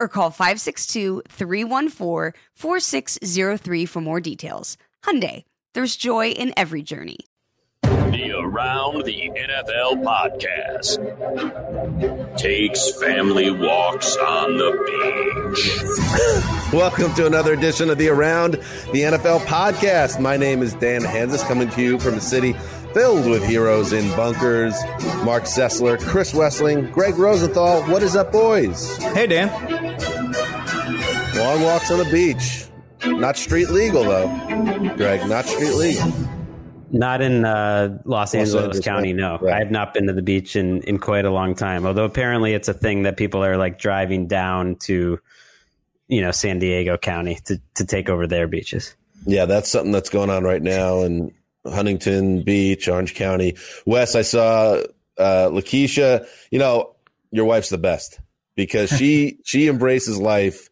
or call 562-314-4603 for more details. Hyundai, there's joy in every journey. The Around the NFL podcast takes family walks on the beach. Welcome to another edition of the Around the NFL podcast. My name is Dan Hanzus, coming to you from the city filled with heroes in bunkers. Mark Sessler, Chris Wesseling, Greg Rosenthal. What is up, boys? Hey, Dan. Long walks on the beach. Not street legal, though. Greg, not street legal. Not in uh, Los, Angeles, Angeles, County, no. Right. I have not been to the beach in, in quite a long time. Although apparently it's a thing that people are like driving down to, you know, San Diego County to, to take over their beaches. Yeah, that's something that's going on right now in Huntington Beach, Orange County. Wes, I saw uh, Lakeisha. You know, your wife's the best because she she embraces life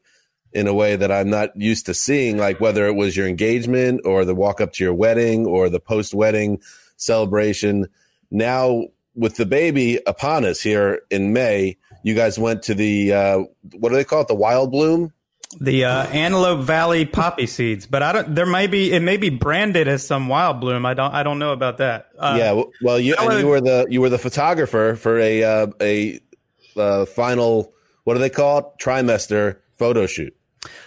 in a way that I'm not used to seeing. Like whether it was your engagement or the walk up to your wedding or the post wedding celebration. Now with the baby upon us here in May, you guys went to the uh, what do they call it? The Wild Bloom. The uh, Antelope Valley poppy seeds, but I don't. There may be it may be branded as some wild bloom. I don't. I don't know about that. Uh, yeah, well, you and you were the you were the photographer for a uh, a uh, final what do they call it trimester photo shoot.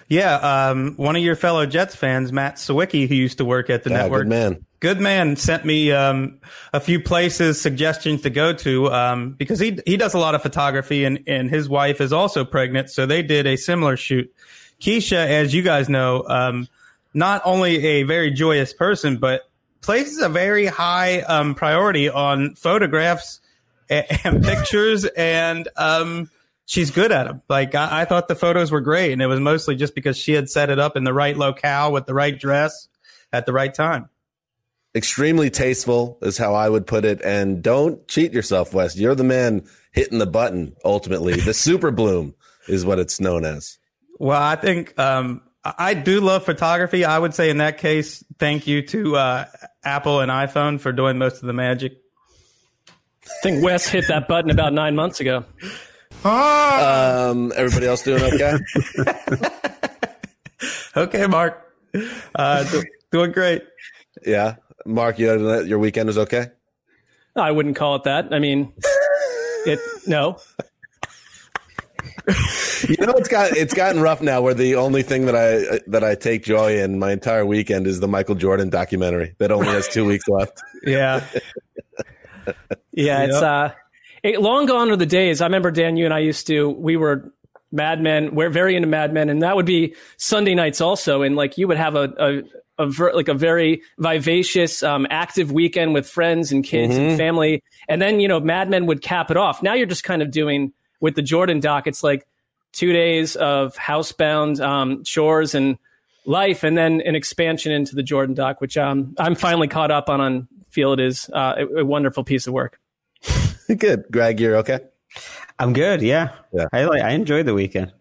yeah. Um, one of your fellow Jets fans, Matt Sawicki, who used to work at the Yeah, network, good man. Good man, sent me um, a few places, suggestions to go to um, because he he does a lot of photography, and and his wife is also pregnant, so they did a similar shoot. Keisha, as you guys know, um, not only a very joyous person, but places a very high um, priority on photographs and, and pictures, and um, she's good at them. Like I, I thought the photos were great, and it was mostly just because she had set it up in the right locale with the right dress at the right time. Extremely tasteful is how I would put it. And don't cheat yourself, Wes. You're the man hitting the button. Ultimately, the super bloom is what it's known as. Well, I think um, I I do love photography. I would say in that case, thank you to uh, Apple and iPhone for doing most of the magic. I think Wes hit that button about nine months ago. Um, everybody else doing okay? Okay, Mark, uh, do- doing great. yeah, Mark, you know, your weekend was okay. I wouldn't call it that. I mean, it no. You know, it's got it's gotten rough now. Where the only thing that I that I take joy in my entire weekend is the Michael Jordan documentary that only has two weeks left. Yeah, Yeah, it's Yep. uh, it, long gone are the days. I remember Dan, you and I used to. We were Mad Men. We're very into Mad Men, and that would be Sunday nights also. And like you would have a a, a ver, like a very vivacious, um, active weekend with friends and kids and family, and then you know Mad Men would cap it off. Now you're just kind of doing with the Jordan doc. It's like two days of housebound um, chores and life, and then an expansion into the Jordan doc, which um, I'm finally caught up on. On feel it is uh, a, a wonderful piece of work. Good, Greg. You're okay. I'm good. Yeah, Yeah. I like. I enjoyed the weekend.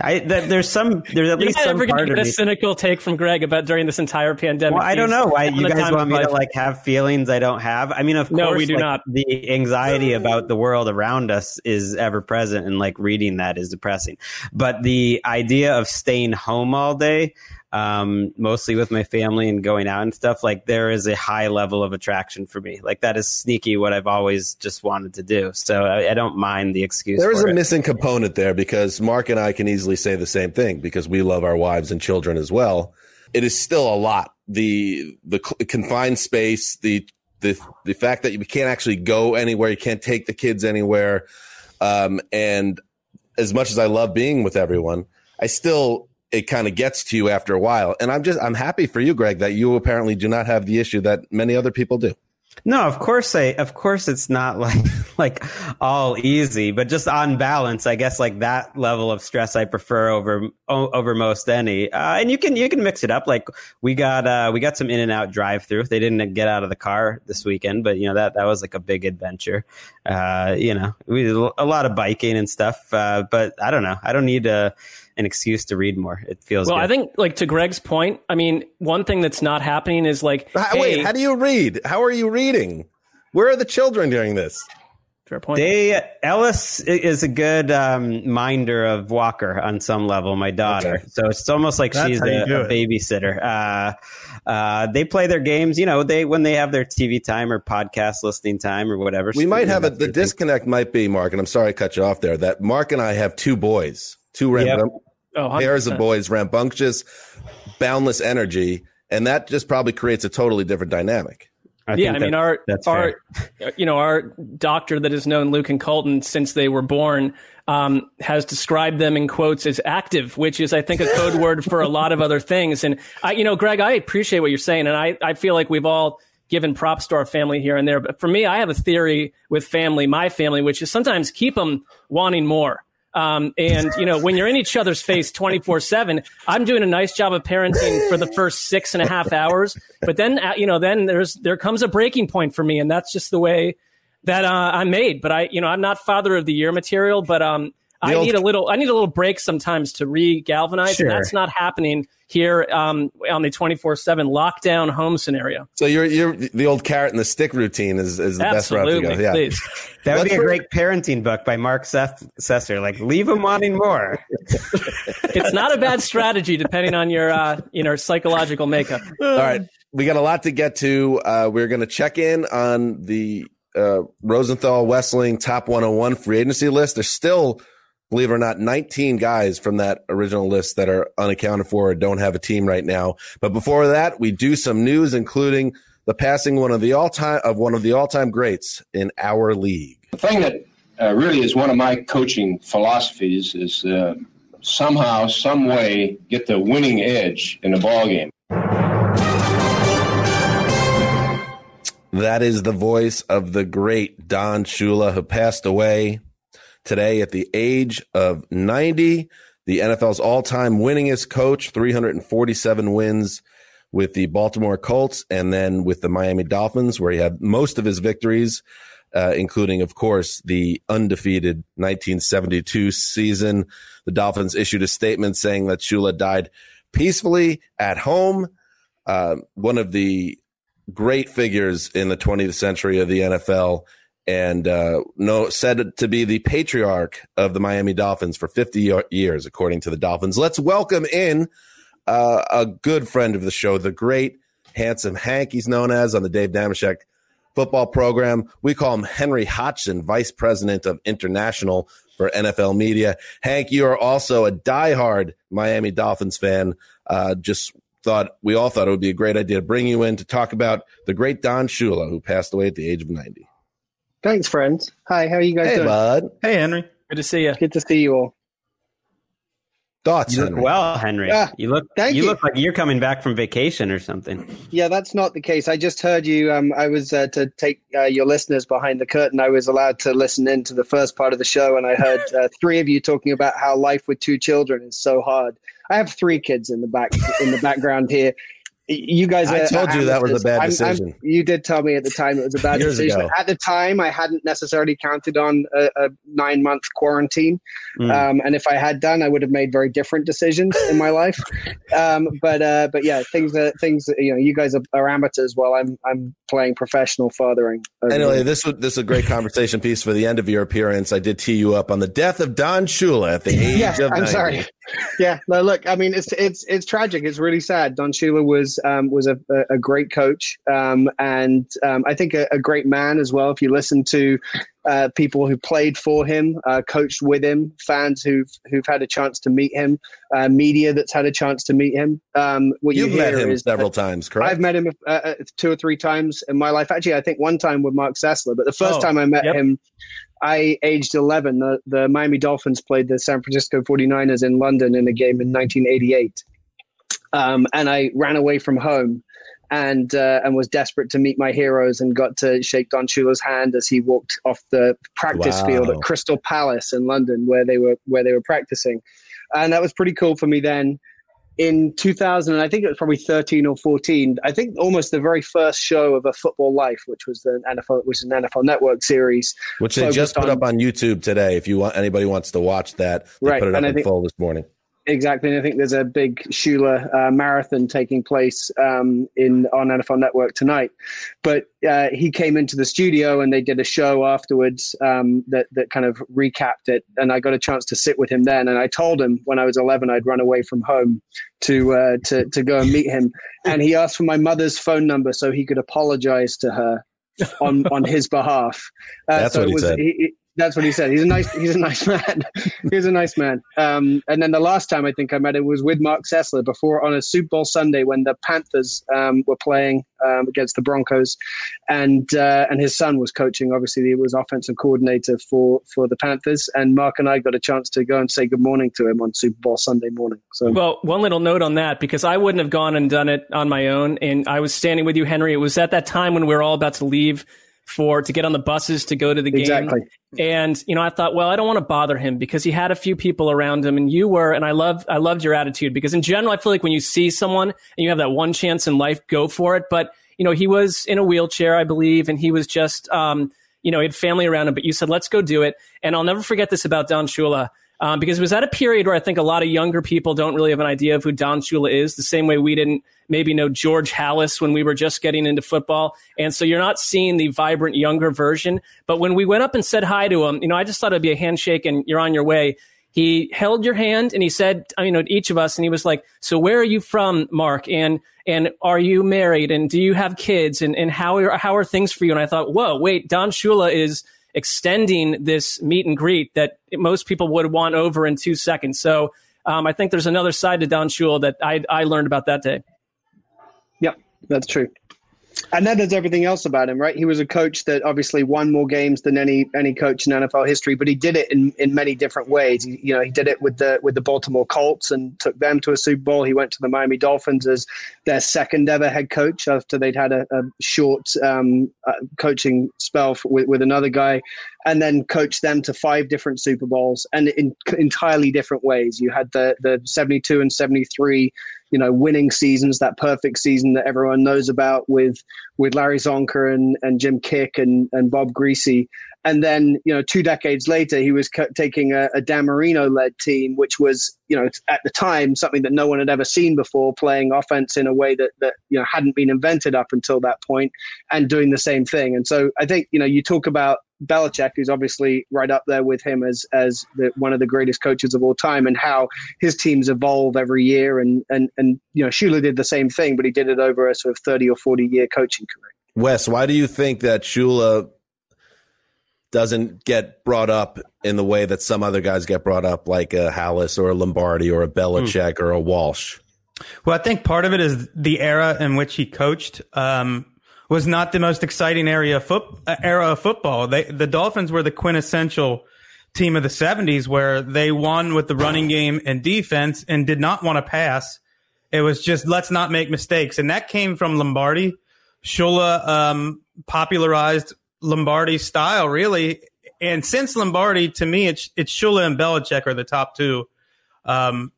I th- there's some there's at You're least not some ever part get a me. cynical take from Greg about during this entire pandemic. Well, I don't know why you guys want me to like have feelings I don't have. I mean, of No, course, we do like, not. The anxiety about the world around us is ever present, and like reading that is depressing. But the idea of staying home all day, um, mostly with my family and going out and stuff, like there is a high level of attraction for me. Like that is sneaky what I've always just wanted to do. So I, I don't mind the excuse. There is a it. missing component there because Mark and I can easily say the same thing because we love our wives and children as well. It is still a lot. The the confined space, the the the fact that you can't actually go anywhere, you can't take the kids anywhere, um, and as much as I love being with everyone, I still it kind of gets to you after a while. And I'm just I'm happy for you, Greg, that you apparently do not have the issue that many other people do. No, of course I of course it's not like like all easy, but just on balance, I guess like that level of stress I prefer over over most any. Uh, and you can you can mix it up. Like we got uh we got some in and out drive through. They didn't get out of the car this weekend, but you know that that was like a big adventure. Uh, you know, we did a lot of biking and stuff. Uh, but I don't know. I don't need a an excuse to read more. It feels Well, good. I think like to Greg's point, I mean, one thing that's not happening is like, How- hey, Wait, how do you read? How are you reading? Where are the children during this? fair point. They Ellis is a good um, minder of Walker on some level. My daughter, Okay. so it's almost like That's she's a, a babysitter. Uh, uh, they play their games, you know. They when they have their TV time or podcast listening time or whatever. We might have a, the thing. disconnect might be Mark, and I'm sorry I cut you off there. That Mark and I have two boys, two ram- Yep. oh, pairs of boys, rambunctious, boundless energy, and that just probably creates a totally different dynamic. I yeah, I think mean, that- our that's our you know our doctor that has known Luke and Colton since they were born um, has described them in quotes as active, which is I think a code word for a lot of other things. And I, you know, Greg, I appreciate what you're saying, and I I feel like we've all given props to our family here and there. But for me, I have a theory with family, my family, which is sometimes keep them wanting more. Um, and you know, when you're in each other's face 24 seven, I'm doing a nice job of parenting for the first six and a half hours. But then, uh, you know, then there's, there comes a breaking point for me. And that's just the way that, uh, I'm made. But I, you know, I'm not father of the year material, but, um, I old- need a little, I need a little break sometimes to re-galvanize, Sure. and that's not happening here um, on the twenty four seven lockdown home scenario. So you're you're the old carrot and the stick routine is, is the best route to go. Yeah. please. That would Let's be a bring- great parenting book by Mark Seth- Sessler. Like, leave them wanting more. It's not a bad strategy depending on your, uh, you know, psychological makeup. All right. We got a lot to get to. Uh, we're going to check in on the uh, Rosenthal Wesseling top 101 free agency list. There's still, believe it or not, 19 guys from that original list that are unaccounted for or don't have a team right now. But before that, we do some news, including the passing one of the all time of one of the all time greats in our league. The thing that uh, really is one of my coaching philosophies is uh, somehow, some way, get the winning edge in a ball game. That is the voice of the great Don Shula, who passed away today at the age of 90. The NFL's all time winningest coach, 347 wins with the Baltimore Colts and then with the Miami Dolphins, where he had most of his victories, uh, including, of course, the undefeated 1972 season. The Dolphins issued a statement saying that Shula died peacefully at home. Uh, one of the great figures in the 20th century of the NFL and uh, no said to be the patriarch of the Miami Dolphins for 50 years, according to the Dolphins. Let's welcome in uh, a good friend of the show, the great handsome Hank. He's known as on the Dave Dameshek football program. We call him Henry Hodgson, vice president of international for NFL media. Hank, you are also a diehard Miami Dolphins fan. Uh, just thought we all thought it would be a great idea to bring you in to talk about the great Don Shula, who passed away at the age of 90. Thanks, friends. Hi, how are you guys Hey, doing? bud. Hey, Henry. Good to see you. Good to see you all. Thoughts, You look Henry? well, Henry. Yeah, you look thank you you. look like you're coming back from vacation or something. Yeah, that's not the case. I just heard you. Um, I was uh, to take uh, your listeners behind the curtain. I was allowed to listen in to the first part of the show, and I heard uh, three of you talking about how life with two children is so hard. I have three kids in the back in the background here, you guys. I told you that was a bad I'm- I'm- decision. you did tell me at the time it was a bad Years decision. ago. At the time, I hadn't necessarily counted on a, a nine month quarantine, Mm. um, and if I had done, I would have made very different decisions in my life. Um, but uh, but yeah, things that things that, you know, you guys are, are amateurs while I'm I'm playing professional fathering. Anyway, this was this is a great conversation piece for the end of your appearance. I did tee you up on the death of Don Shula at the age yeah, of I'm 90. sorry. Yeah, no, look, I mean, it's it's it's tragic. It's really sad. Don Shula was um, was a, a, great coach, um, and um, I think a, a great man as well. If you listen to uh, people who played for him, uh, coached with him, fans who've who've had a chance to meet him, uh, media that's had a chance to meet him, um, what You've you met him is several times, correct? I've met him uh, uh, two or three times in my life. Actually, I think one time with Mark Sessler, but the first Oh, time I met yep. him, I aged 11. The, the Miami Dolphins played the San Francisco 49ers in London in a game in 1988. Um, and I ran away from home and uh, and was desperate to meet my heroes and got to shake Don Shula's hand as he walked off the practice Wow. field at Crystal Palace in London where they were where they were practicing. And that was pretty cool for me then in 2000 and i think it was probably 13 or 14 i think almost the very first show of a football life which was the nfl which is an nfl network series Which they just put on- up on YouTube today. If you want anybody wants to watch that, they Right, put it up and in think- full this morning. Exactly and i think there's a big shula uh, marathon taking place um, in on nfl network tonight. But uh, he came into the studio and they did a show afterwards um, that, that kind of recapped it and i got a chance to sit with him then and i told him when i was 11 i'd run away from home to uh, to, to go and meet him. And he asked for my mother's phone number so he could apologize to her on on his behalf. Uh, That's so what it he was, said. he- that's what he said. He's a nice. He's a nice man. he's a nice man. Um, and then the last time I think I met him was with Mark Sessler before on a Super Bowl Sunday when the Panthers um, were playing um, against the Broncos, and uh, and his son was coaching. Obviously, he was offensive coordinator for for the Panthers. And Mark and I got a chance to go and say good morning to him on Super Bowl Sunday morning. So Well, one little note on that because I wouldn't have gone and done it on my own, and I was standing with you, Henry. It was at that time when we were all about to leave for to get on the buses to go to the game. Exactly. And you know, I thought, well, I don't want to bother him because he had a few people around him, and you were, and I love, I loved your attitude because in general, I feel like when you see someone and you have that one chance in life, go for it. But you know, he was in a wheelchair, I believe, and he was just, um, you know, he had family around him. But you said, let's go do it. And I'll never forget this about Don Shula. Um, because it was at a period where I think a lot of younger people don't really have an idea of who Don Shula is, the same way we didn't maybe know George Halas when we were just getting into football. And so you're not seeing the vibrant younger version. But when we went up and said hi to him, you know, I just thought it'd be a handshake and you're on your way. He held your hand and he said, you know, to each of us, and he was like, "So where are you from, Mark? And and are you married? And do you have kids? And and how are how are things for you?" And I thought, "Whoa, wait, Don Shula is extending this meet and greet that most people would want over in two seconds." So um, I think there's another side to Don Shula that I I learned about that day. Yep, that's true. And then there's everything else about him, right? He was a coach that obviously won more games than any any coach in NFL history, but he did it in, in many different ways. He, you know, he did it with the with the Baltimore Colts and took them to a Super Bowl. He went to the Miami Dolphins as their second ever head coach after they'd had a, a short um, uh, coaching spell for, with, with another guy, and then coached them to five different Super Bowls and in entirely different ways. You had the the 72 and 73 you know, winning seasons, that perfect season that everyone knows about with with Larry Csonka and, and Jim Kiick and, and Bob Griese. And then, you know, two decades later, he was taking a, a Dan Marino led team, which was, you know, at the time something that no one had ever seen before, playing offense in a way that, that you know hadn't been invented up until that point, and doing the same thing. And so I think, you know, you talk about Belichick, who's obviously right up there with him as as the, one of the greatest coaches of all time, and how his teams evolve every year. And and and you know, Shula did the same thing, but he did it over a sort of thirty or forty year coaching career. Wes, why do you think that Shula doesn't get brought up in the way that some other guys get brought up, like a Halas or a Lombardi or a Belichick or a Walsh? Well, I think part of it is the era in which he coached um, was not the most exciting area foot, uh, era of football. They, the Dolphins were the quintessential team of the 70s where they won with the running game and defense and did not want to pass. It was just let's not make mistakes. And that came from Lombardi. Shula um, popularized Lombardi's style, really. And since Lombardi, to me, it's, it's Shula and Belichick are the top two. Um,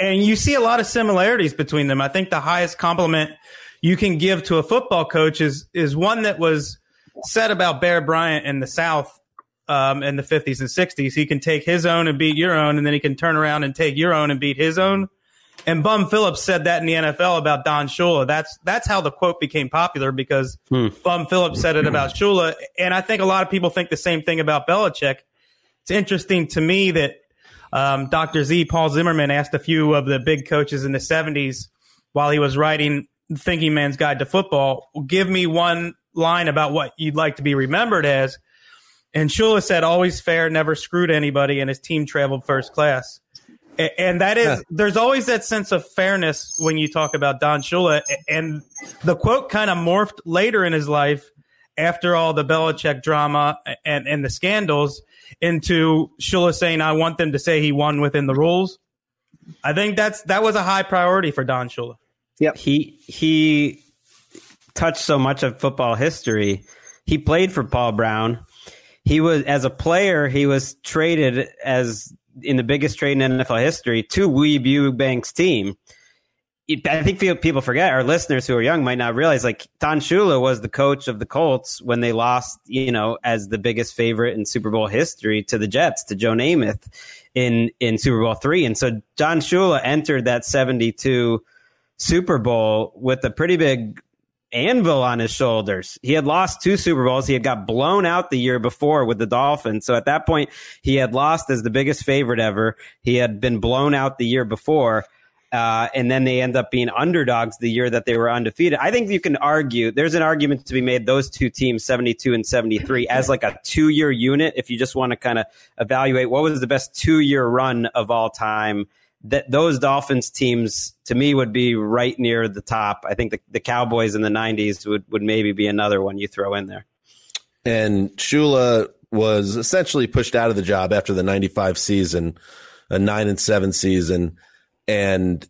and you see a lot of similarities between them. I think the highest compliment you can give to a football coach is is one that was said about Bear Bryant in the South um, in the 50s and 60s. He can take his own and beat your own, and then he can turn around and take your own and beat his own. And Bum Phillips said that in the NFL about Don Shula. That's that's how the quote became popular because Hmm. Bum Phillips said it about Shula, and I think a lot of people think the same thing about Belichick. It's interesting to me that um, Dr. Z Paul Zimmerman asked a few of the big coaches in the '70s while he was writing Thinking Man's Guide to Football, "Give me one line about what you'd like to be remembered as." And Shula said, "Always fair, never screwed anybody, and his team traveled first class." And that is, there's always that sense of fairness when you talk about Don Shula. And the quote kind of morphed later in his life after all the Belichick drama and, and the scandals into Shula saying, I want them to say he won within the rules. I think that's that was a high priority for Don Shula. Yep. He he touched so much of football history. He played for Paul Brown. He was as a player, he was traded as in the biggest trade in NFL history to Weeb Ewbank's team. I think people- forget our listeners who are young might not realize like Don Shula was the coach of the Colts when they lost, you know, as the biggest favorite in Super Bowl history to the Jets to Joe Namath in in Super Bowl three, and so Don Shula entered that seventy two Super Bowl with a pretty big anvil on his shoulders. He had lost two Super Bowls. He had got blown out the year before with the Dolphins. So at that point, he had lost as the biggest favorite ever. He had been blown out the year before. Uh, and then they end up being underdogs the year that they were undefeated. I think you can argue there's an argument to be made those two teams, 72 and 73, as like a two year unit. If you just want to kind of evaluate what was the best two year run of all time, that those Dolphins teams to me would be right near the top. I think the, the Cowboys in the 90s would, would maybe be another one you throw in there. And Shula was essentially pushed out of the job after the 95 season, a nine and seven season. And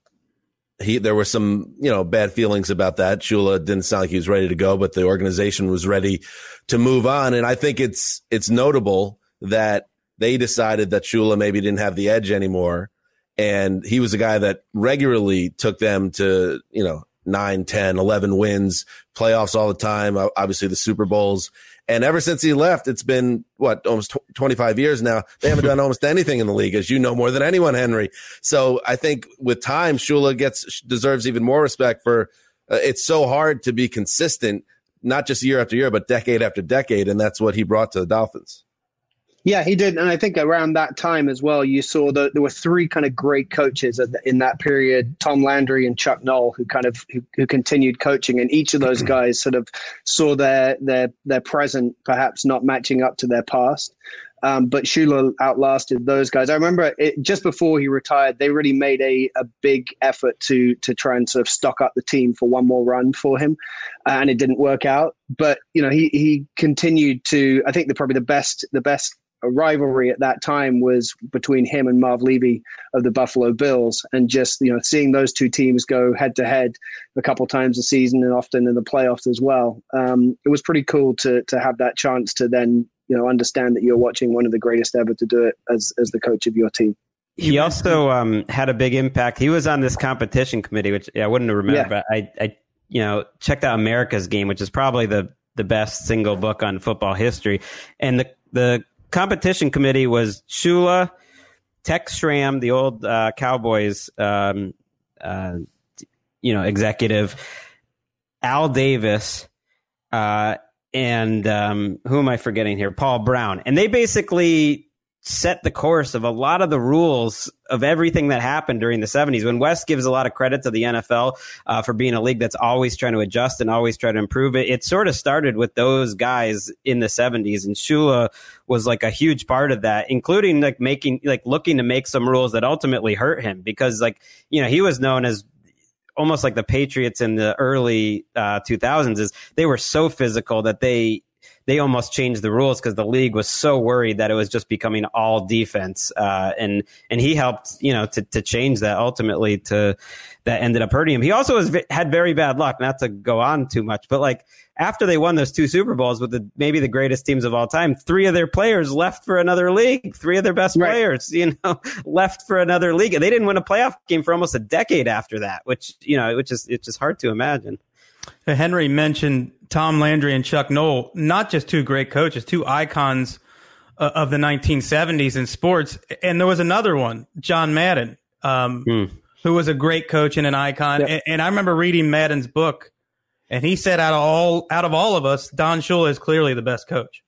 he, there were some, you know, bad feelings about that. Shula didn't sound like he was ready to go, but the organization was ready to move on. And I think it's, it's notable that they decided that Shula maybe didn't have the edge anymore. And he was a guy that regularly took them to, you know, 9, 10, 11 wins, playoffs all the time, obviously the Super Bowls. And ever since he left, it's been what almost tw- 25 years now. They haven't done almost anything in the league, as you know more than anyone, Henry. So I think with time, Shula gets deserves even more respect for. Uh, it's so hard to be consistent, not just year after year, but decade after decade, and that's what he brought to the Dolphins. Yeah, he did, and I think around that time as well, you saw that there were three kind of great coaches in that period: Tom Landry and Chuck Noll, who kind of who, who continued coaching, and each of those guys sort of saw their their their present perhaps not matching up to their past. Um, but Shula outlasted those guys. I remember it, just before he retired, they really made a, a big effort to to try and sort of stock up the team for one more run for him, and it didn't work out. But you know, he he continued to. I think the probably the best the best rivalry at that time was between him and Marv Levy of the Buffalo Bills, and just you know seeing those two teams go head to head a couple times a season and often in the playoffs as well. Um, it was pretty cool to to have that chance to then you know understand that you're watching one of the greatest ever to do it as as the coach of your team. He also um, had a big impact. He was on this competition committee, which I wouldn't have remembered, Yeah. but I, I, you know, checked out America's Game, which is probably the the best single book on football history. And the the competition committee was Shula, Tex Schramm, the old uh, Cowboys, um, uh, you know, executive, Al Davis, uh, and um, who am I forgetting here? Paul Brown, and they basically set the course of a lot of the rules of everything that happened during the 70s. When Wes gives a lot of credit to the NFL uh, for being a league that's always trying to adjust and always try to improve it, it sort of started with those guys in the 70s. And Shula was like a huge part of that, including like making, like looking to make some rules that ultimately hurt him because, like, you know, he was known as almost like the Patriots in the early uh, 2000s is they were so physical that they they almost changed the rules because the league was so worried that it was just becoming all defense. Uh, and and he helped, you know, to to change that ultimately to that ended up hurting him. He also was had very bad luck. Not to go on too much, but like after they won those two Super Bowls with the maybe the greatest teams of all time, three of their players left for another league. Three of their best right. players, you know, left for another league, and they didn't win a playoff game for almost a decade after that. Which you know, which is it's just hard to imagine. Henry mentioned Tom Landry and Chuck Noll, not just two great coaches, two icons uh, of the 1970s in sports, and there was another one, John Madden. Um, mm who was a great coach and an icon. Yep. And, and, I remember reading Madden's book, and he said, out of all out of all of us, Don Shula is clearly the best coach.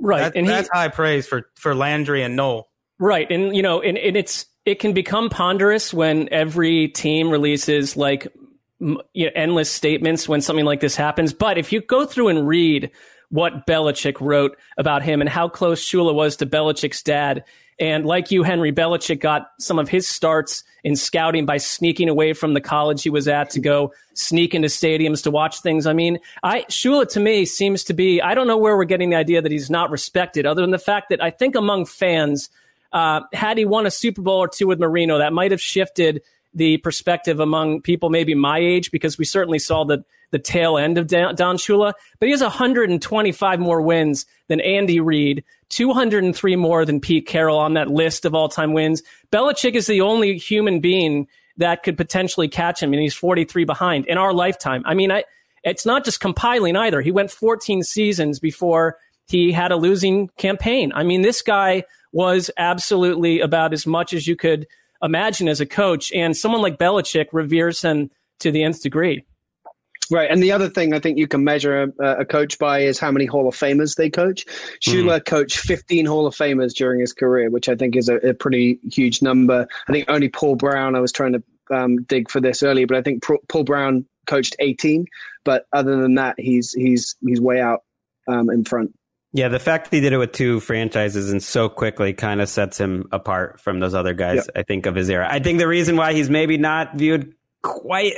Right, that, and that's he, high praise for for Landry and Noll. Right, and you know, and, and it's it can become ponderous when every team releases like you know, endless statements when something like this happens. But if you go through and read what Belichick wrote about him and how close Shula was to Belichick's dad, and like you, Henry Belichick got some of his starts in scouting by sneaking away from the college he was at to go sneak into stadiums to watch things. I mean, I Shula to me seems to be. I don't know where we're getting the idea that he's not respected, other than the fact that I think among fans, uh, had he won a Super Bowl or two with Marino, that might have shifted the perspective among people maybe my age because we certainly saw the the tail end of Don, Shula, but he has 125 more wins than Andy Reid, 203 more than Pete Carroll on that list of all time wins. Belichick is the only human being that could potentially catch him, and he's 43 behind in our lifetime. I mean, I, it's not just compiling either. He went 14 seasons before he had a losing campaign. I mean, this guy was absolutely about as much as you could imagine as a coach, and someone like Belichick reveres him to the nth degree. Right, and the other thing I think you can measure a, a coach by is how many Hall of Famers they coach. Shula mm. coached 15 Hall of Famers during his career, which I think is a, a pretty huge number. I think only Paul Brown. I was trying to um, dig for this earlier, but I think Paul Brown coached 18. But other than that, he's he's he's way out um, in front. Yeah, the fact that he did it with two franchises and so quickly kind of sets him apart from those other guys. Yep. I think of his era. I think the reason why he's maybe not viewed quite,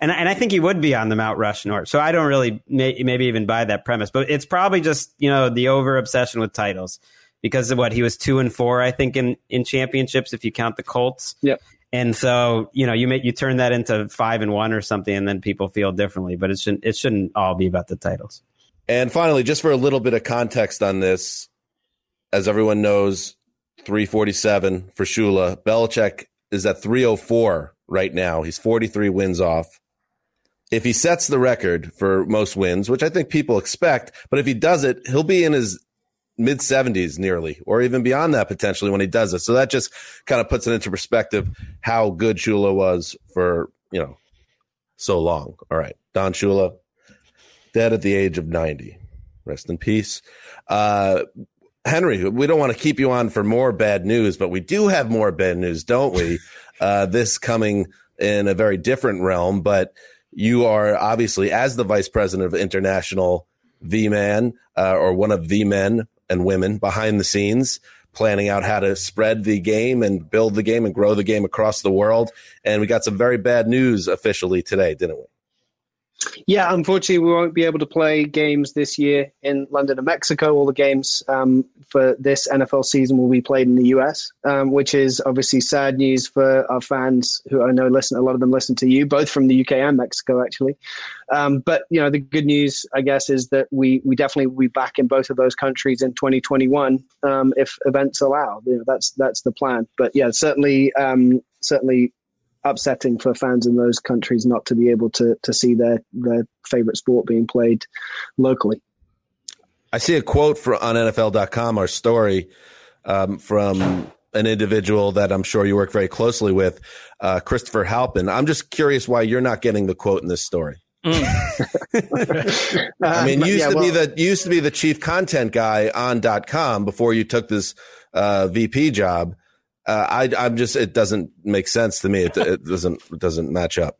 and and I think he would be on the Mount Rushmore. So I don't really may, maybe even buy that premise, but it's probably just you know the over obsession with titles because of what he was two and four, I think in in championships if you count the Colts. Yep. And so you know you make you turn that into five and one or something, and then people feel differently. But it shouldn't it shouldn't all be about the titles. And finally, just for a little bit of context on this, as everyone knows, 347 for Shula. Belichick is at 304 right now. He's 43 wins off. If he sets the record for most wins, which I think people expect, but if he does it, he'll be in his mid 70s nearly, or even beyond that potentially when he does it. So that just kind of puts it into perspective how good Shula was for, you know, so long. All right. Don Shula, dead at the age of 90. Rest in peace. Uh, Henry, we don't want to keep you on for more bad news, but we do have more bad news, don't we? Uh, this coming in a very different realm, but you are obviously, as the vice president of international, the man uh, or one of the men and women behind the scenes, planning out how to spread the game and build the game and grow the game across the world. And we got some very bad news officially today, didn't we? Yeah, unfortunately, we won't be able to play games this year in London and Mexico. All the games um, for this NFL season will be played in the US, um, which is obviously sad news for our fans who I know listen. A lot of them listen to you, both from the UK and Mexico, actually. Um, but you know, the good news, I guess, is that we we definitely will be back in both of those countries in 2021 um, if events allow. You know, that's that's the plan. But yeah, certainly, um, certainly upsetting for fans in those countries not to be able to to see their their favorite sport being played locally. I see a quote for, on NFL.com, our story um, from an individual that I'm sure you work very closely with, uh, Christopher Halpin. I'm just curious why you're not getting the quote in this story. Mm. I mean, used yeah, to well, be the used to be the chief content guy on .com before you took this uh, VP job uh, I, I'm just it doesn't make sense to me. It, it doesn't it doesn't match up.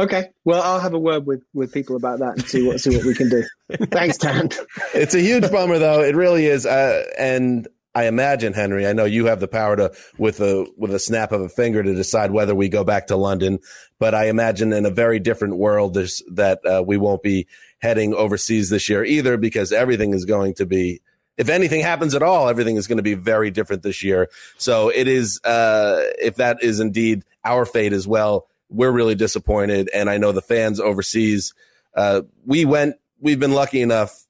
Okay, well, I'll have a word with, with people about that and see what see what we can do. Thanks, Dan. It's a huge bummer, though. It really is, uh, and I imagine Henry. I know you have the power to with a with a snap of a finger to decide whether we go back to London. But I imagine in a very different world, there's that uh, we won't be heading overseas this year either, because everything is going to be if anything happens at all, everything is going to be very different this year. So it is, uh, if that is indeed our fate as well, we're really disappointed. And I know the fans overseas, uh, we went, we've been lucky enough,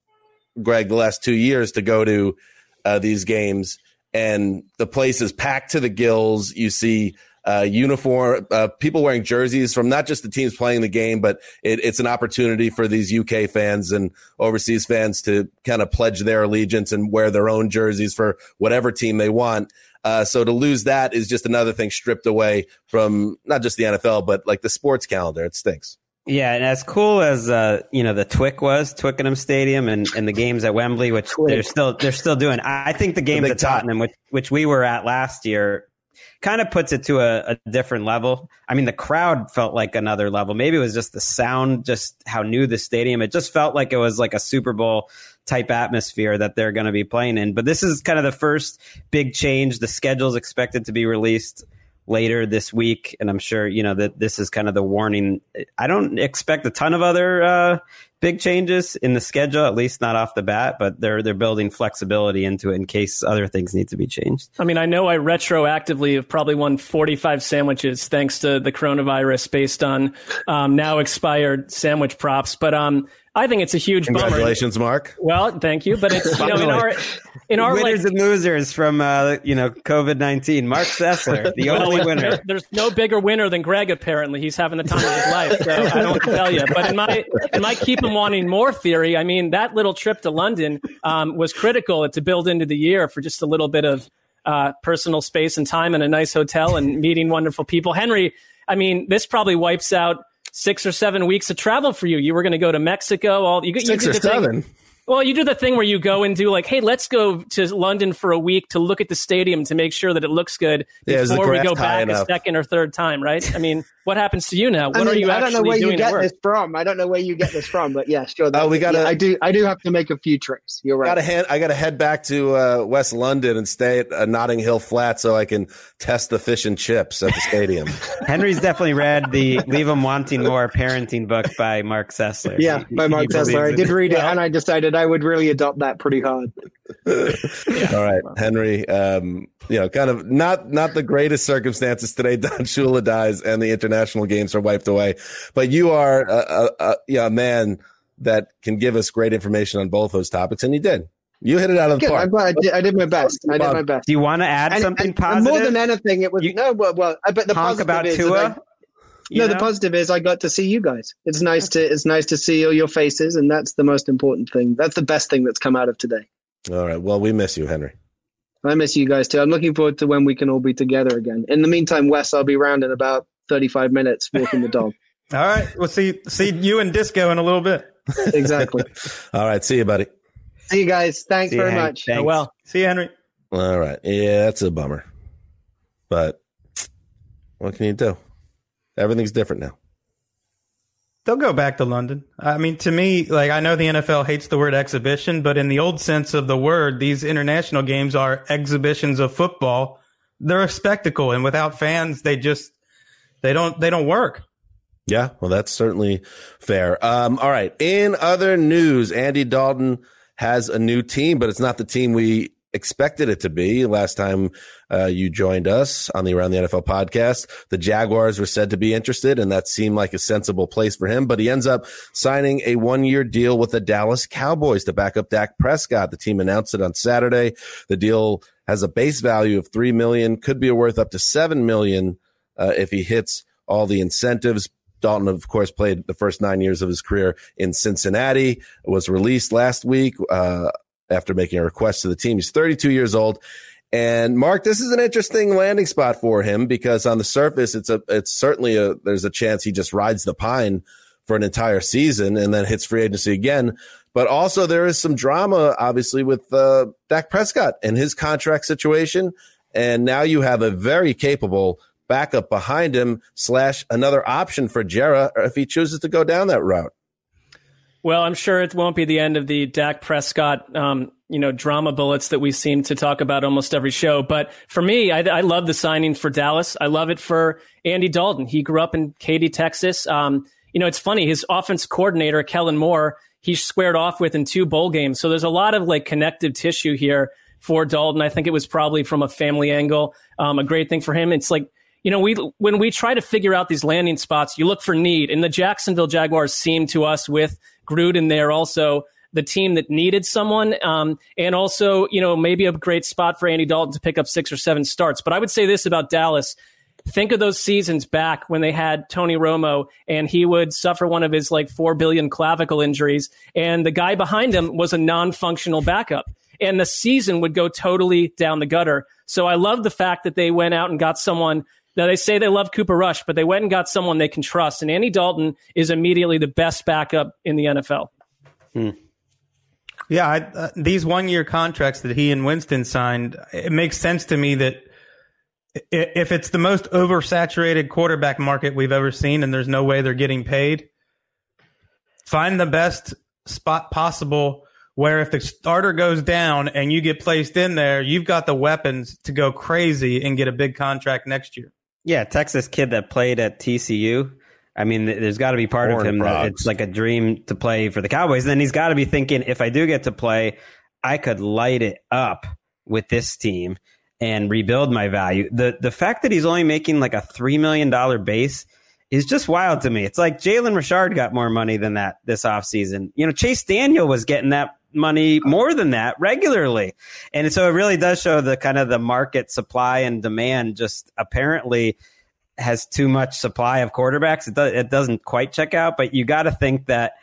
Greg, the last two years to go to uh, these games and the place is packed to the gills. You see uh, uniform, uh, people wearing jerseys from not just the teams playing the game, but it, it's an opportunity for these UK fans and overseas fans to kind of pledge their allegiance and wear their own jerseys for whatever team they want. Uh, so to lose that is just another thing stripped away from not just the NFL, but like the sports calendar. It stinks. Yeah, and as cool as uh, you know the Twick was, Twickenham Stadium, and, and the games at Wembley, which they're still they're still doing. I think the games at Tottenham, which which we were at last year, kind of puts it to a, a, different level. I mean, the crowd felt like another level. Maybe it was just the sound, just how new the stadium. It just felt like it was like a Super Bowl type atmosphere that they're going to be playing in. But this is kind of the first big change. The schedule is expected to be released later this week, and I'm sure you know that this is kind of the warning. I don't expect a ton of other uh, big changes in the schedule, at least not off the bat, but they're they're building flexibility into it in case other things need to be changed. I mean, I know I retroactively have probably won 45 sandwiches thanks to the coronavirus based on um, now expired sandwich props, but um, I think it's a huge Congratulations, bummer. Mark. Well, thank you, but it's you know in our in our winners like, and losers from uh, you know COVID nineteen. Mark Sessler, the well, only winner. There, there's no bigger winner than Greg. Apparently, he's having the time of his life. So I don't tell you. But in my in my keep him wanting more theory, I mean that little trip to London um, was critical to build into the year for just a little bit of uh, personal space and time in a nice hotel and meeting wonderful people. Henry, I mean, this probably wipes out six or seven weeks of travel for you. You were going to go to Mexico. All you, six you or seven. Thing, well, you do the thing where you go and do like, hey, let's go to London for a week to look at the stadium to make sure that it looks good yeah, before we go back a second or third time, right? I mean, what happens to you now? What I mean, are you I don't know where you get this from. I don't know where you get this from, but yeah, sure. Oh, we got. Yeah, I do. I do have to make a few trips. You're right. Gotta head, I got to head back to uh, West London and stay at uh, Notting Hill Flat so I can test the fish and chips at the stadium. Henry's definitely read the "Leave 'Em Wanting More" parenting book by Mark Sessler. Yeah, by Mark Sessler. I did read it, and I decided I would really adopt that pretty hard. All right, Henry. Um, you know, kind of not not the greatest circumstances today. Don Shula dies, and the international games are wiped away. But you are a, a, a, yeah, a man that can give us great information on both those topics, and you did. You hit it out of the Good. park. I'm glad I did, I did my best. I did my best. Do you want to add And- something and- and positive? more than anything, it was You- no. Well, well, uh, but the positive about is Tua. I- you no, the positive is I got to see you guys. It's nice to it's nice to see all your faces, and that's the most important thing. That's the best thing that's come out of today. All right. Well, we miss you, Henry. I miss you guys too. I'm looking forward to when we can all be together again. In the meantime, Wes, I'll be around in about 35 minutes walking the dog. All right, we'll see see you and Disco in a little bit. exactly. All right. See you, buddy. See you guys. Thanks you, very Hank. much. Thanks. well. See you, Henry. All right. Yeah, that's a bummer. But what can you do? Everything's different now. They'll go back to London. I mean, to me, like I know the NFL hates the word exhibition, but in the old sense of the word, these international games are exhibitions of football. They're a spectacle, and without fans, they just they don't they don't work. Yeah, well, that's certainly fair. Um, all right. In other news, Andy Dalton has a new team, but it's not the team we expected it to be last time uh, you joined us on the Around the NFL podcast. The Jaguars were said to be interested, and that seemed like a sensible place for him. But he ends up signing a one year deal with the Dallas Cowboys to back up Dak Prescott. The team announced it on Saturday. The deal has a base value of three million, could be worth up to seven million uh, if he hits all the incentives. Dalton, of course, played the first nine years of his career in Cincinnati. Was released last week uh, after making a request to the team. He's 32 years old. And Mark, this is an interesting landing spot for him because on the surface, it's a, it's certainly a, there's a chance he just rides the pine for an entire season and then hits free agency again. But also there is some drama, obviously, with uh, Dak Prescott and his contract situation. And now you have a very capable backup behind him slash another option for Jerry if he chooses to go down that route. Well, I'm sure it won't be the end of the Dak Prescott, um, you know, drama bullets that we seem to talk about almost every show. But for me, I, I love the signing for Dallas. I love it for Andy Dalton. He grew up in Katy, Texas. Um, you know, it's funny. His offense coordinator, Kellen Moore, he squared off with in two bowl games. So there's a lot of like connective tissue here for Dalton. I think it was probably from a family angle, um, a great thing for him. It's like, you know, we when we try to figure out these landing spots, you look for need. And the Jacksonville Jaguars seem to us with Gruden there also the team that needed someone, um, and also you know maybe a great spot for Andy Dalton to pick up six or seven starts. But I would say this about Dallas: think of those seasons back when they had Tony Romo and he would suffer one of his like four billion clavicle injuries, and the guy behind him was a non-functional backup, and the season would go totally down the gutter. So I love the fact that they went out and got someone. Now they say they love Cooper Rush, but they went and got someone they can trust, and Andy Dalton is immediately the best backup in the NFL. Hmm. Yeah, I, uh, these one year contracts that he and Winston signed, it makes sense to me that if it's the most oversaturated quarterback market we've ever seen and there's no way they're getting paid, find the best spot possible where if the starter goes down and you get placed in there, you've got the weapons to go crazy and get a big contract next year. Yeah, Texas kid that played at TCU I mean, there's got to be part of him that it's like a dream to play for the Cowboys. And then he's got to be thinking, if I do get to play, I could light it up with this team and rebuild my value. The the fact that he's only making like a three million dollar base is just wild to me. It's like Jalen Richard got more money than that this offseason. You know, Chase Daniel was getting that money more than that regularly. And so it really does show the kind of the market supply and demand just apparently has too much supply of quarterbacks. It, does, it doesn't quite check out, but you got to think that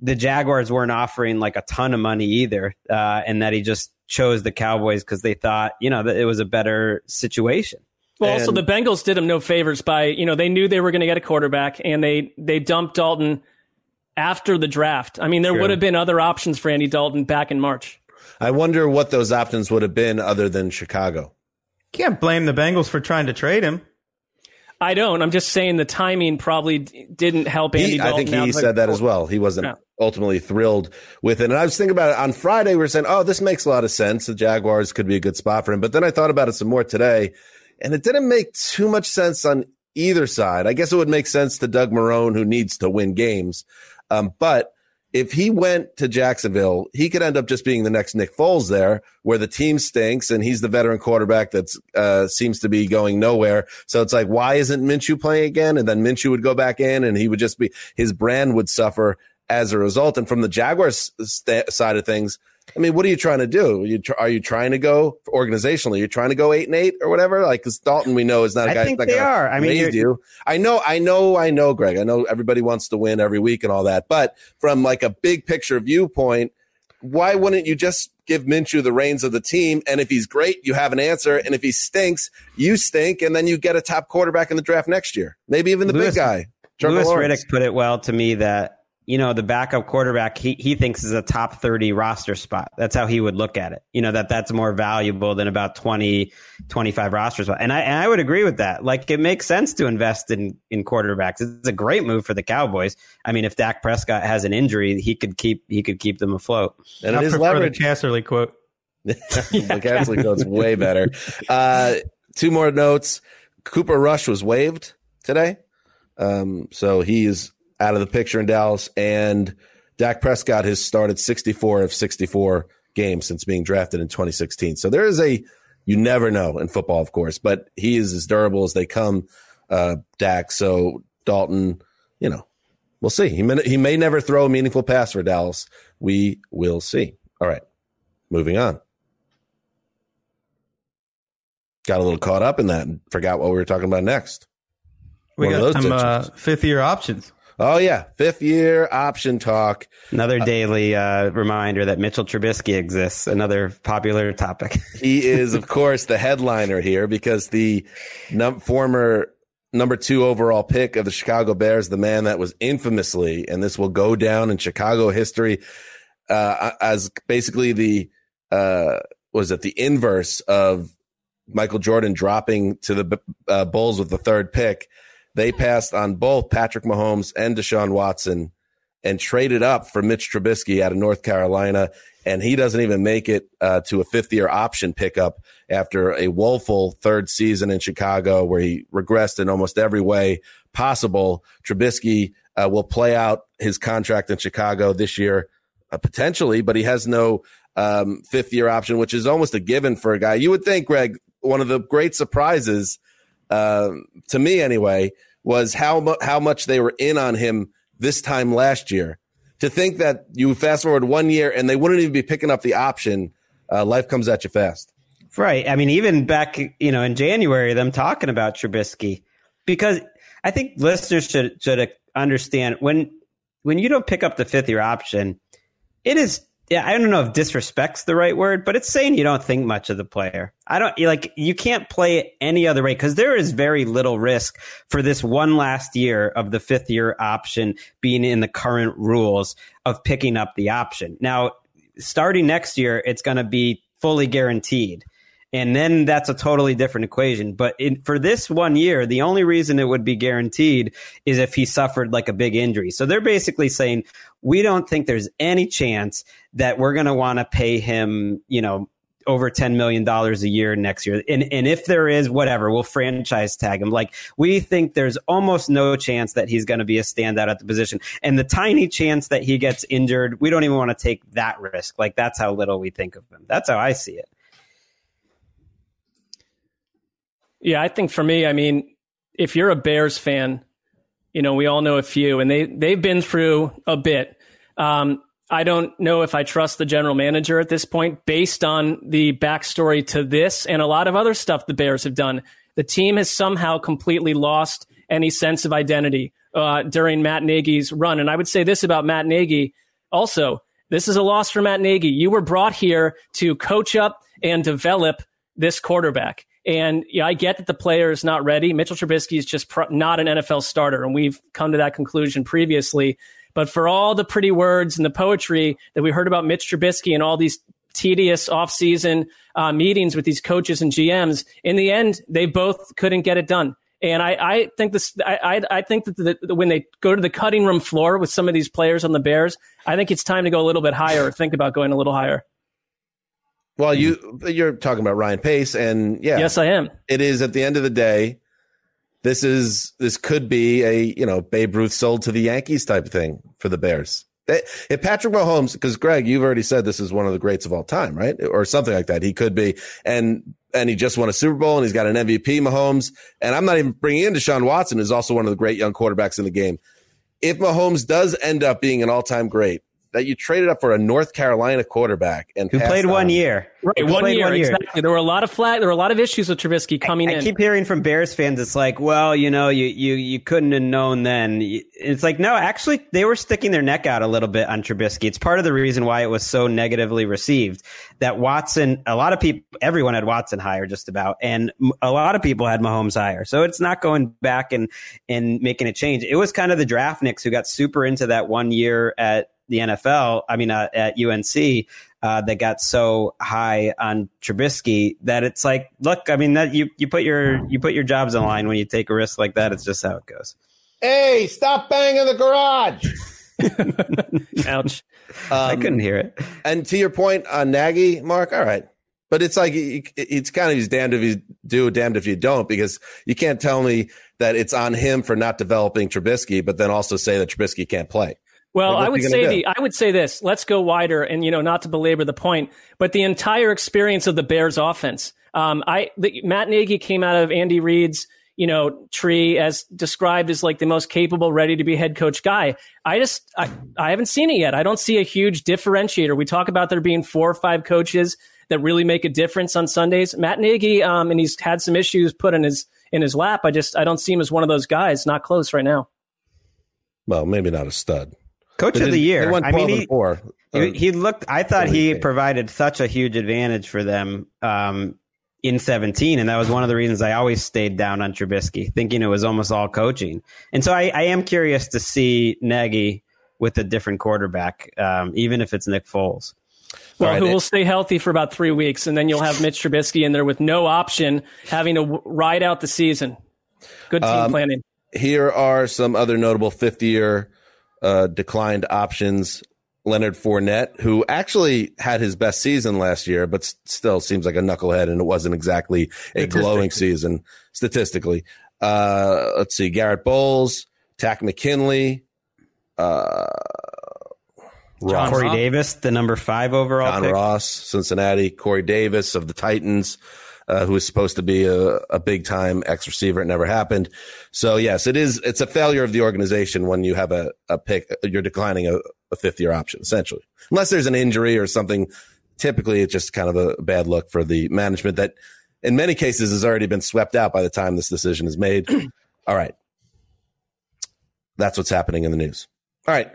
the Jaguars weren't offering like a ton of money either, uh, and that he just chose the Cowboys because they thought, you know, that it was a better situation. Well, and, also the Bengals did him no favors by, you know, they knew they were going to get a quarterback, and they they dumped Dalton after the draft. I mean, there would have been other options for Andy Dalton back in March. I wonder what those options would have been other than Chicago. Can't blame the Bengals for trying to trade him. I don't. I'm just saying the timing probably didn't help Andy. He, I think he said that as well. He wasn't no. ultimately thrilled with it. And I was thinking about it on Friday. We were saying, "Oh, this makes a lot of sense. The Jaguars could be a good spot for him." But then I thought about it some more today, and it didn't make too much sense on either side. I guess it would make sense to Doug Marrone, who needs to win games. Um, but if he went to Jacksonville, he could end up just being the next Nick Foles there, where the team stinks and he's the veteran quarterback that uh, seems to be going nowhere. So it's like, why isn't Minshew playing again? And then Minshew would go back in, and he would just be his brand would suffer as a result. And from the Jaguars st- side of things, I mean, what are you trying to do? Are you, tr- are you trying to go organizationally? You're trying to go eight and eight or whatever? Like, because Dalton, we know is not a guy. I think they are. I mean, you. I know, I know, I know, Greg. I know everybody wants to win every week and all that, but from like a big picture viewpoint, why wouldn't you just give Minshew the reins of the team? And if he's great, you have an answer. And if he stinks, you stink, and then you get a top quarterback in the draft next year. Maybe even the Louis, big guy. Louis Riddick put it well to me that you know, the backup quarterback he, he thinks is a top 30 roster spot. That's how he would look at it. You know, that that's more valuable than about 20, 25 roster spot. And I, and I would agree with that. Like it makes sense to invest in, in quarterbacks. It's a great move for the Cowboys. I mean, if Dak Prescott has an injury, he could keep, he could keep them afloat. And I it is leverage. the Casserly quote. the Casserly quote's way better. Uh, two more notes. Cooper Rush was waived today. Um, so he's out of the picture in Dallas. And Dak Prescott has started 64 of 64 games since being drafted in 2016. So there is a, you never know in football, of course, but he is as durable as they come, uh, Dak. So Dalton, you know, we'll see. He may, he may never throw a meaningful pass for Dallas. We will see. All right. Moving on. Got a little caught up in that and forgot what we were talking about next. We One got some uh, fifth year options. Oh yeah, fifth year option talk. Another uh, daily uh, reminder that Mitchell Trubisky exists. Another popular topic. he is, of course, the headliner here because the num- former number two overall pick of the Chicago Bears, the man that was infamously, and this will go down in Chicago history uh, as basically the uh, was it the inverse of Michael Jordan dropping to the uh, Bulls with the third pick they passed on both Patrick Mahomes and Deshaun Watson and traded up for Mitch Trubisky out of North Carolina. And he doesn't even make it uh, to a fifth year option pickup after a woeful third season in Chicago where he regressed in almost every way possible. Trubisky uh, will play out his contract in Chicago this year, uh, potentially, but he has no um, fifth year option, which is almost a given for a guy. You would think, Greg, one of the great surprises uh, to me anyway was how mu- how much they were in on him this time last year. To think that you fast forward one year and they wouldn't even be picking up the option, uh, life comes at you fast. Right. I mean, even back, you know, in January, them talking about Trubisky, because I think listeners should should understand when when you don't pick up the fifth year option, it is. Yeah, I don't know if disrespect's the right word, but it's saying you don't think much of the player. I don't like you can't play it any other way because there is very little risk for this one last year of the fifth year option being in the current rules of picking up the option. Now, starting next year, it's going to be fully guaranteed. And then that's a totally different equation. But in, for this one year, the only reason it would be guaranteed is if he suffered like a big injury. So they're basically saying, we don't think there's any chance that we're going to want to pay him, you know, over $10 million a year next year. And, and if there is, whatever, we'll franchise tag him. Like, we think there's almost no chance that he's going to be a standout at the position. And the tiny chance that he gets injured, we don't even want to take that risk. Like, that's how little we think of him. That's how I see it. Yeah, I think for me, I mean, if you're a Bears fan, you know, we all know a few, and they they've been through a bit. Um, I don't know if I trust the general manager at this point, based on the backstory to this and a lot of other stuff the Bears have done. The team has somehow completely lost any sense of identity uh, during Matt Nagy's run, and I would say this about Matt Nagy also. This is a loss for Matt Nagy. You were brought here to coach up and develop this quarterback. And yeah, I get that the player is not ready. Mitchell Trubisky is just not an NFL starter, and we've come to that conclusion previously. But for all the pretty words and the poetry that we heard about Mitch Trubisky and all these tedious offseason uh, meetings with these coaches and GMs, in the end, they both couldn't get it done. And I, I think this. I, I, think that the, when they go to the cutting room floor with some of these players on the Bears, I think it's time to go a little bit higher. or think about going a little higher. Well, you mm-hmm. you're talking about Ryan Pace, and yeah, yes, I am. It is at the end of the day. This is this could be a you know Babe Ruth sold to the Yankees type thing for the Bears. Eh, if Patrick Mahomes, because Greg, you've already said this is one of the greats of all time, right, or something like that. He could be, and and he just won a Super Bowl and he's got an MVP, Mahomes. And I'm not even bringing in Deshaun Watson, who's also one of the great young quarterbacks in the game. If Mahomes does end up being an all time great, that you traded up for a North Carolina quarterback and who played one year. Right, one year, one year, exactly. There were a lot of flag. There were a lot of issues with Trubisky coming I, in. I keep hearing from Bears fans, it's like, well, you know, you you you couldn't have known then. It's like, no, actually, they were sticking their neck out a little bit on Trubisky. It's part of the reason why it was so negatively received. That Watson, a lot of people, everyone had Watson higher, just about, and a lot of people had Mahomes higher. So it's not going back and and making a change. It was kind of the draft draftniks who got super into that one year at the NFL, I mean, uh, at UNC, uh, that got so high on Trubisky that it's like, look, I mean, that you, you put your, you put your jobs in line when you take a risk like that. It's just how it goes. Hey, stop banging the garage. Ouch. Um, I couldn't hear it. And to your point on Nagy, Mark, all right. But it's like, it's kind of he's damned if you do, damned if you don't, because you can't tell me that it's on him for not developing Trubisky, but then also say that Trubisky can't play. Well, I would say the I would say this. Let's go wider, and you know, not to belabor the point, but the entire experience of the Bears' offense. Um, I the, Matt Nagy came out of Andy Reid's you know tree as described as like the most capable, ready to be head coach guy. I just I, I haven't seen it yet. I don't see a huge differentiator. We talk about there being four or five coaches that really make a difference on Sundays. Matt Nagy, um, and he's had some issues put in his in his lap. I just I don't see him as one of those guys. Not close right now. Well, maybe not a stud. Coach of the year. I mean, he, four. he, he looked. I thought he provided such a huge advantage for them um, in 17, and that was one of the reasons I always stayed down on Trubisky, thinking it was almost all coaching. And so I, I am curious to see Nagy with a different quarterback, um, even if it's Nick Foles. Well, right. who will stay healthy for about three weeks, and then you'll have Mitch Trubisky in there with no option, having to ride out the season. Good team um, planning. Here are some other notable fifth-year uh, declined options. Leonard Fournette, who actually had his best season last year, but still seems like a knucklehead, and it wasn't exactly a glowing season statistically. Uh, let's see, Garett Bolles, Takk McKinley, uh, Ross. Corey Davis, the number five overall John pick. Ross, Cincinnati. Corey Davis of the Titans, uh, who was supposed to be a, a big time ex receiver. It never happened. So yes, it is. It's a failure of the organization when you have a, a pick. You're declining a, a fifth year option essentially, unless there's an injury or something. Typically, it's just kind of a bad look for the management that, in many cases, has already been swept out by the time this decision is made. All right, that's what's happening in the news. All right.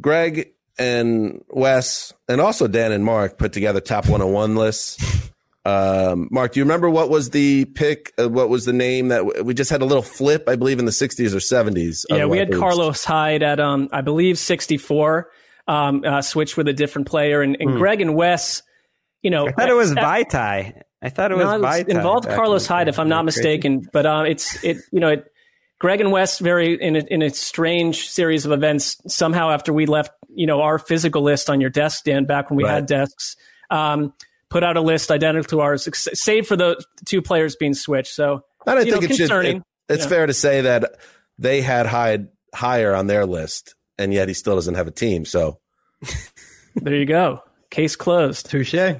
Greg and Wes, and also Dan and Mark put together top 101 lists. Um, Mark, do you remember what was the pick? Uh, what was the name that we just had a little flip, I believe, in the 60s or 70s? Yeah, we had Carlos Hyde at, um, I believe, 64, um, uh, switched with a different player. And, and Hmm. Greg and Wes, you know. I thought it was at- Vitae. I thought it was no, Vitae. involved Carlos Hyde, if I'm not Am crazy? mistaken. But um, it's it you know it. Greg and Wes very in a, in a strange series of events. Somehow after we left, you know, our physical list on your desk, Dan, back when we Right. had desks, um, put out a list identical to ours, save for the two players being switched. So I don't think know, it should. concerning. it- it's Yeah. fair to say that they had Hyde higher on their list, and yet he still doesn't have a team. So, there you go. Case closed. Touche. all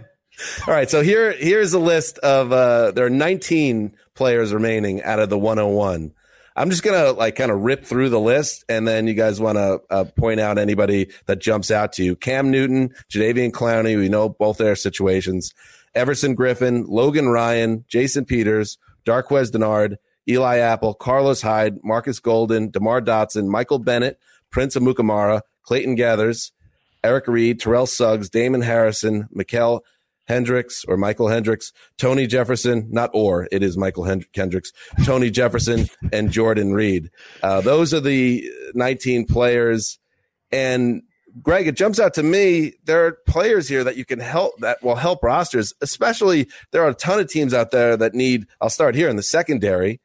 right. So here, here's a list of uh, there are 19 players remaining out of the 101. I'm just gonna like kind of rip through the list, and then you guys want to uh, point out anybody that jumps out to you. Cam Newton, Jadeveon Clowney, we know both their situations. Everson Griffen, Logan Ryan, Jason Peters, Darqueze Dennard, Eli Apple, Carlos Hyde, Marcus Golden, Demar Dotson, Michael Bennett, Prince Amukamara, Clayton Geathers, Eric Reid, Terrell Suggs, Damon Harrison, Mikel Hendricks or Michael Hendricks, Tony Jefferson, not or, it is Michael Hend- Hendricks, Tony Jefferson, and Jordan Reed. Uh, those are the 19 players. And Greg, it jumps out to me. There are players here that you can help that will help rosters, especially there are a ton of teams out there that need, I'll start here in the secondary.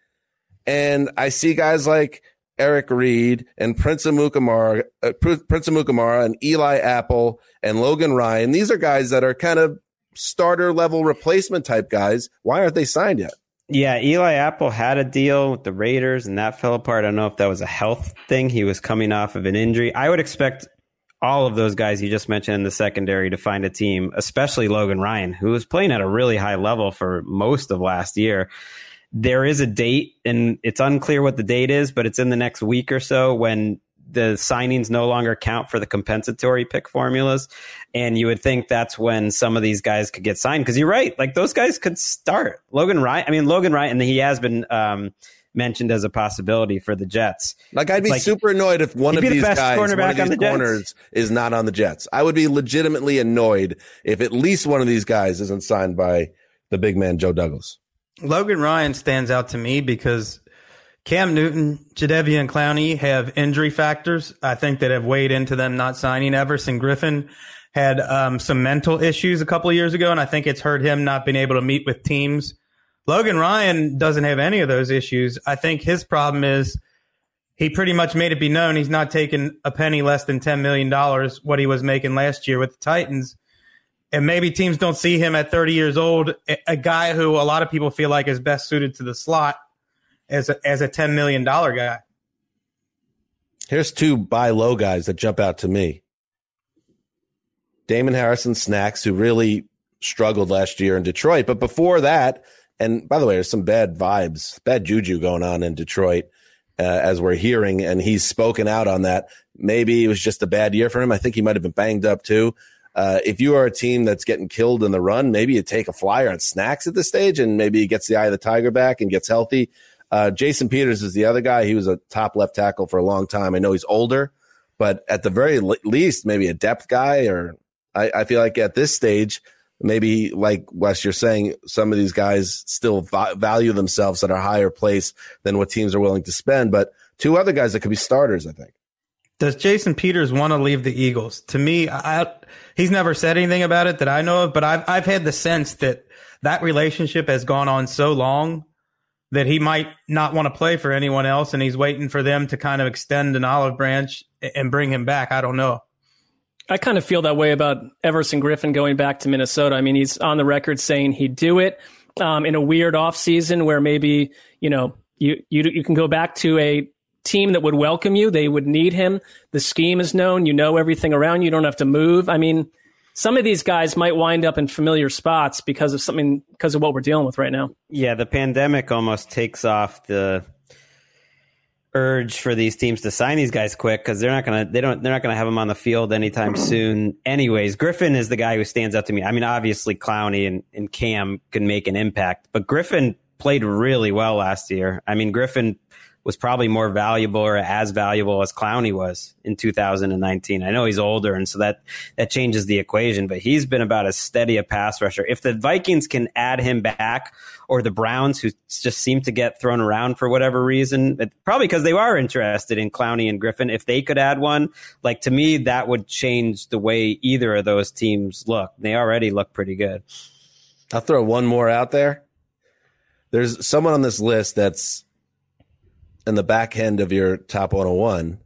And I see guys like Eric Reid and Prince Amukamara, uh, Prince Amukamara and Eli Apple and Logan Ryan. These are guys that are kind of starter level replacement type guys. Why aren't they signed yet? Yeah, Eli Apple had a deal with the Raiders and that fell apart. I don't know if that was a health thing. He was coming off of an injury. I would expect all of those guys you just mentioned in the secondary to find a team, especially Logan Ryan, who was playing at a really high level for most of last year. There is a date, and it's unclear what the date is, but it's in the next week or so when the signings no longer count for the compensatory pick formulas. And you would think that's when some of these guys could get signed. Because you're right, like those guys could start. Logan Ryan, I mean, Logan Ryan, and he has been um, mentioned as a possibility for the Jets. Like I'd be Like, super annoyed if one of be the these best guys, one cornerback of on these the Jets. corners, is not on the Jets. I would be legitimately annoyed if at least one of these guys isn't signed by the big man Joe Douglas. Logan Ryan stands out to me because Cam Newton, Jadeveon Clowney have injury factors. I think that have weighed into them not signing. Everson Griffen had um, some mental issues a couple years ago, and I think it's hurt him not being able to meet with teams. Logan Ryan doesn't have any of those issues. I think his problem is he pretty much made it be known he's not taking a penny less than $10 million, what he was making last year with the Titans. And maybe teams don't see him at 30 years old, a guy who a lot of people feel like is best suited to the slot as a, as a $10 million guy. Here's two buy low guys that jump out to me. Damon Harrison Snacks, who really struggled last year in Detroit. But before that, and by the way, there's some bad vibes, bad juju going on in Detroit, uh, as we're hearing, and he's spoken out on that. Maybe it was just a bad year for him. I think he might have been banged up too. Uh, if you are a team that's getting killed in the run, maybe you take a flyer on snacks at this stage and maybe he gets the eye of the tiger back and gets healthy. Uh, Jason Peters is the other guy. He was a top left tackle for a long time. I know he's older, but at the very le- least, maybe a depth guy. Or I, I feel like at this stage, maybe like Wes, you're saying, some of these guys still va- value themselves at a higher place than what teams are willing to spend. But two other guys that could be starters, I think. Does Jason Peters want to leave the Eagles? To me, I, he's never said anything about it that I know of, but I've, I've had the sense that that relationship has gone on so long that he might not want to play for anyone else and he's waiting for them to kind of extend an olive branch and bring him back. I don't know. I kind of feel that way about Everson Griffen going back to Minnesota. I mean, he's on the record saying he'd do it um, in a weird offseason where maybe, you know, you, you, you can go back to a team that would welcome you. They would need him. The scheme is known. You know everything around you. You don't have to move. I mean, some of these guys might wind up in familiar spots because of something because of what we're dealing with right now. Yeah, the pandemic almost takes off the urge for these teams to sign these guys quick because they're not gonna they don't they're not gonna have them on the field anytime mm-hmm. soon. Anyways, Griffen is the guy who stands out to me. I mean, obviously Clowney and, and Cam can make an impact, but Griffen played really well last year. I mean, Griffen was probably more valuable or as valuable as Clowney was in 2019. I know he's older, and so that that changes the equation. But he's been about as steady a pass rusher. If the Vikings can add him back, or the Browns, who just seem to get thrown around for whatever reason, probably because they are interested in Clowney and Griffen, if they could add one, like to me, that would change the way either of those teams look. They already look pretty good. I'll throw one more out there. There's someone on this list that's in the back end of your top 101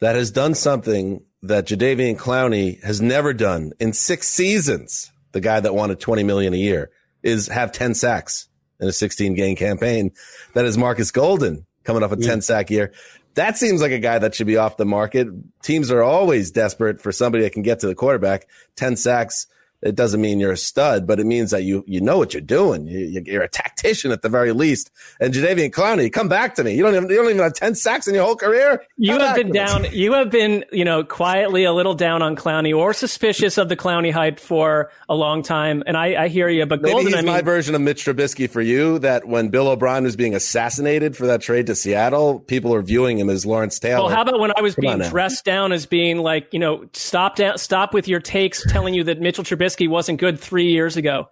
that has done something that Jadeveon Clowney has never done in six seasons. The guy that wanted 20 million a year is have 10 sacks in a 16 game campaign. That is Marcus Golden coming off a 10 mm-hmm. sack year. That seems like a guy that should be off the market. Teams are always desperate for somebody that can get to the quarterback. 10 sacks it doesn't mean you're a stud, but it means that you you know what you're doing. You, are a tactician at the very least. And Jadeveon Clowney, come back to me. You don't even you don't even have ten sacks in your whole career. You come have been down. You have been you know quietly a little down on Clowney or suspicious of the Clowney hype for a long time. And I, I hear you, but Maybe Golden, he's I mean, my version of Mitch Trubisky for you. That when Bill O'Brien was being assassinated for that trade to Seattle, people are viewing him as Lawrence Taylor. Well, how about when I was come being dressed down as being like you know stop down, stop with your takes, telling you that Mitchell Trubisky wasn't good three years ago.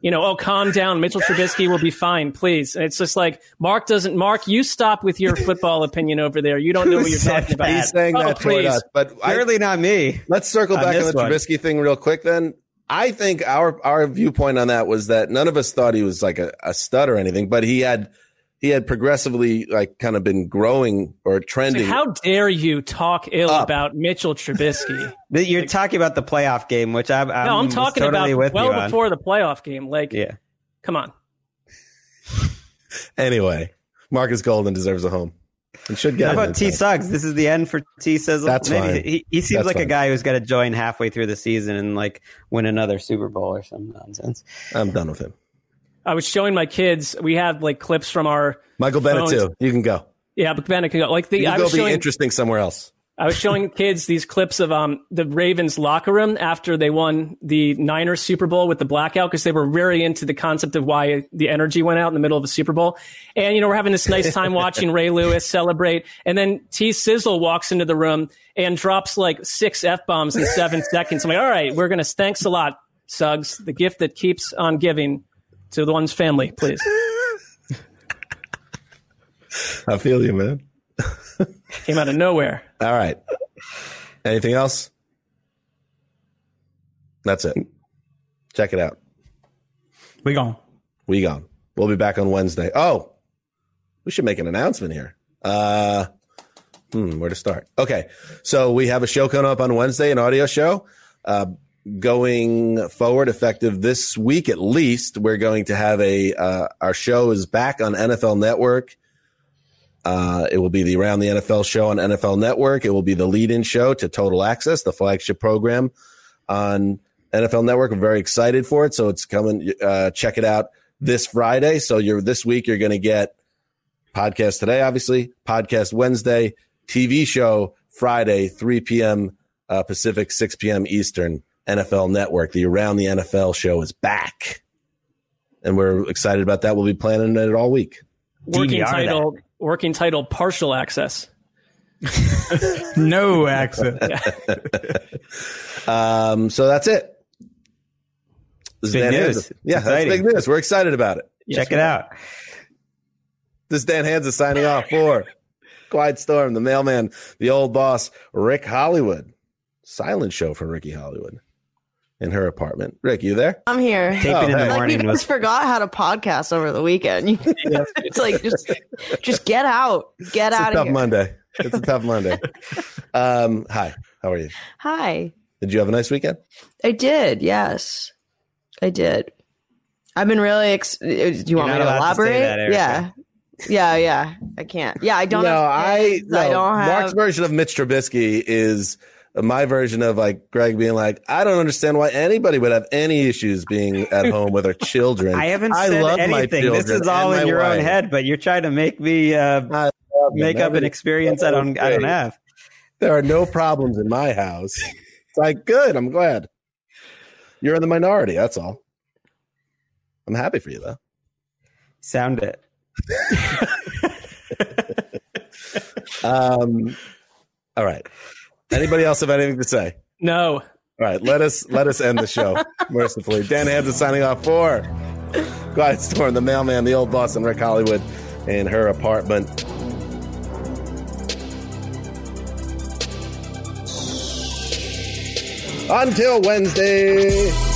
You know, oh, calm down. Mitchell Trubisky will be fine, please. And it's just like Mark doesn't. Mark, you stop with your football opinion over there. You don't know what you're talking about. He's saying oh, that toward us, but clearly not me. Let's circle back on, on the one. Trubisky thing real quick. Then I think our our viewpoint on that was that none of us thought he was like a, a stud or anything, but he had he had progressively like kind of been growing or trending. So how dare you talk ill up. about Mitchell Trubisky? You're like, talking about the playoff game, which I'm, I'm no, I'm talking totally about well before the playoff game. Like, yeah, come on. anyway, Marcus Golden deserves a home. He should get. How about T Suggs? This is the end for T Sizzle. That's fine. He, he seems That's like fine. a guy who's got to join halfway through the season and like win another Super Bowl or some nonsense. I'm done with him. I was showing my kids. We had like clips from our Michael Bennett phones. too. You can go. Yeah, but Bennett can go. Like the You I go was be showing, interesting somewhere else. I was showing kids these clips of um the Ravens locker room after they won the Niners Super Bowl with the blackout because they were very into the concept of why the energy went out in the middle of a Super Bowl. And you know we're having this nice time watching Ray Lewis celebrate, and then T Sizzle walks into the room and drops like six f bombs in seven seconds. I'm like, all right, we're gonna thanks a lot, Suggs, the gift that keeps on giving to the one's family, please. I feel you, man. Came out of nowhere. All right. Anything else? That's it. Check it out. We gone. We gone. We'll be back on Wednesday. Oh, we should make an announcement here. Uh, hmm, where to start? Okay, so we have a show coming up on Wednesday, an audio show. Uh, going forward, effective this week at least, we're going to have a uh, our show is back on NFL Network. Uh, it will be the Around the NFL show on NFL Network. It will be the lead-in show to Total Access, the flagship program on NFL Network. I'm very excited for it. So it's coming. Uh, check it out this Friday. So you're this week. You're going to get podcast today, obviously podcast Wednesday, TV show Friday, 3 p.m. Uh, Pacific, 6 p.m. Eastern. NFL Network. The Around the NFL show is back, and we're excited about that. We'll be planning it all week. Working DVR title, working title, partial access. no access. Um, so that's it. This is Big Dan news. Hanzus. It's Yeah, that's big news. We're excited about it. Check it out. This is Dan Hanzus signing off for Quiet Storm, the mailman, the old boss, Rick Hollywood. Silent show for Ricky Hollywood in her apartment. Rick, you there? I'm here. Taping Oh, in the hey. Like you morning guys was forgot how to podcast over the weekend. It's like just, just get out, get It's a out of tough here. Monday. It's a tough Monday. Um, hi, how are you? Hi, Did you have a nice weekend? I did. Yes, I did. I've been really. Ex- uh, do you want me to allowed to say elaborate? that, yeah. Yeah, yeah. I can't. Yeah, I don't. no, have I kids. no, I don't have. Mark's version of Mitch Trubisky is my version of like Greg being like, I don't understand why anybody would have any issues being at home with their children. I haven't I said love my anything. This is all in your own head, but you're trying to make me uh, make up an experience I don't I don't have. There are no problems in my house. It's like good. I'm glad. You're in the minority. That's all. I'm happy for you though. Sound it. Um. All right. Anybody else have anything to say? No. All right, let us let us end the show mercifully. Dan Hanzus signing off for Quiet Storm, the mailman, the old boss, and Rick Hollywood in her apartment. Until Wednesday.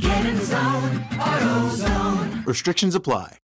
Get in zone, AutoZone. Restrictions apply.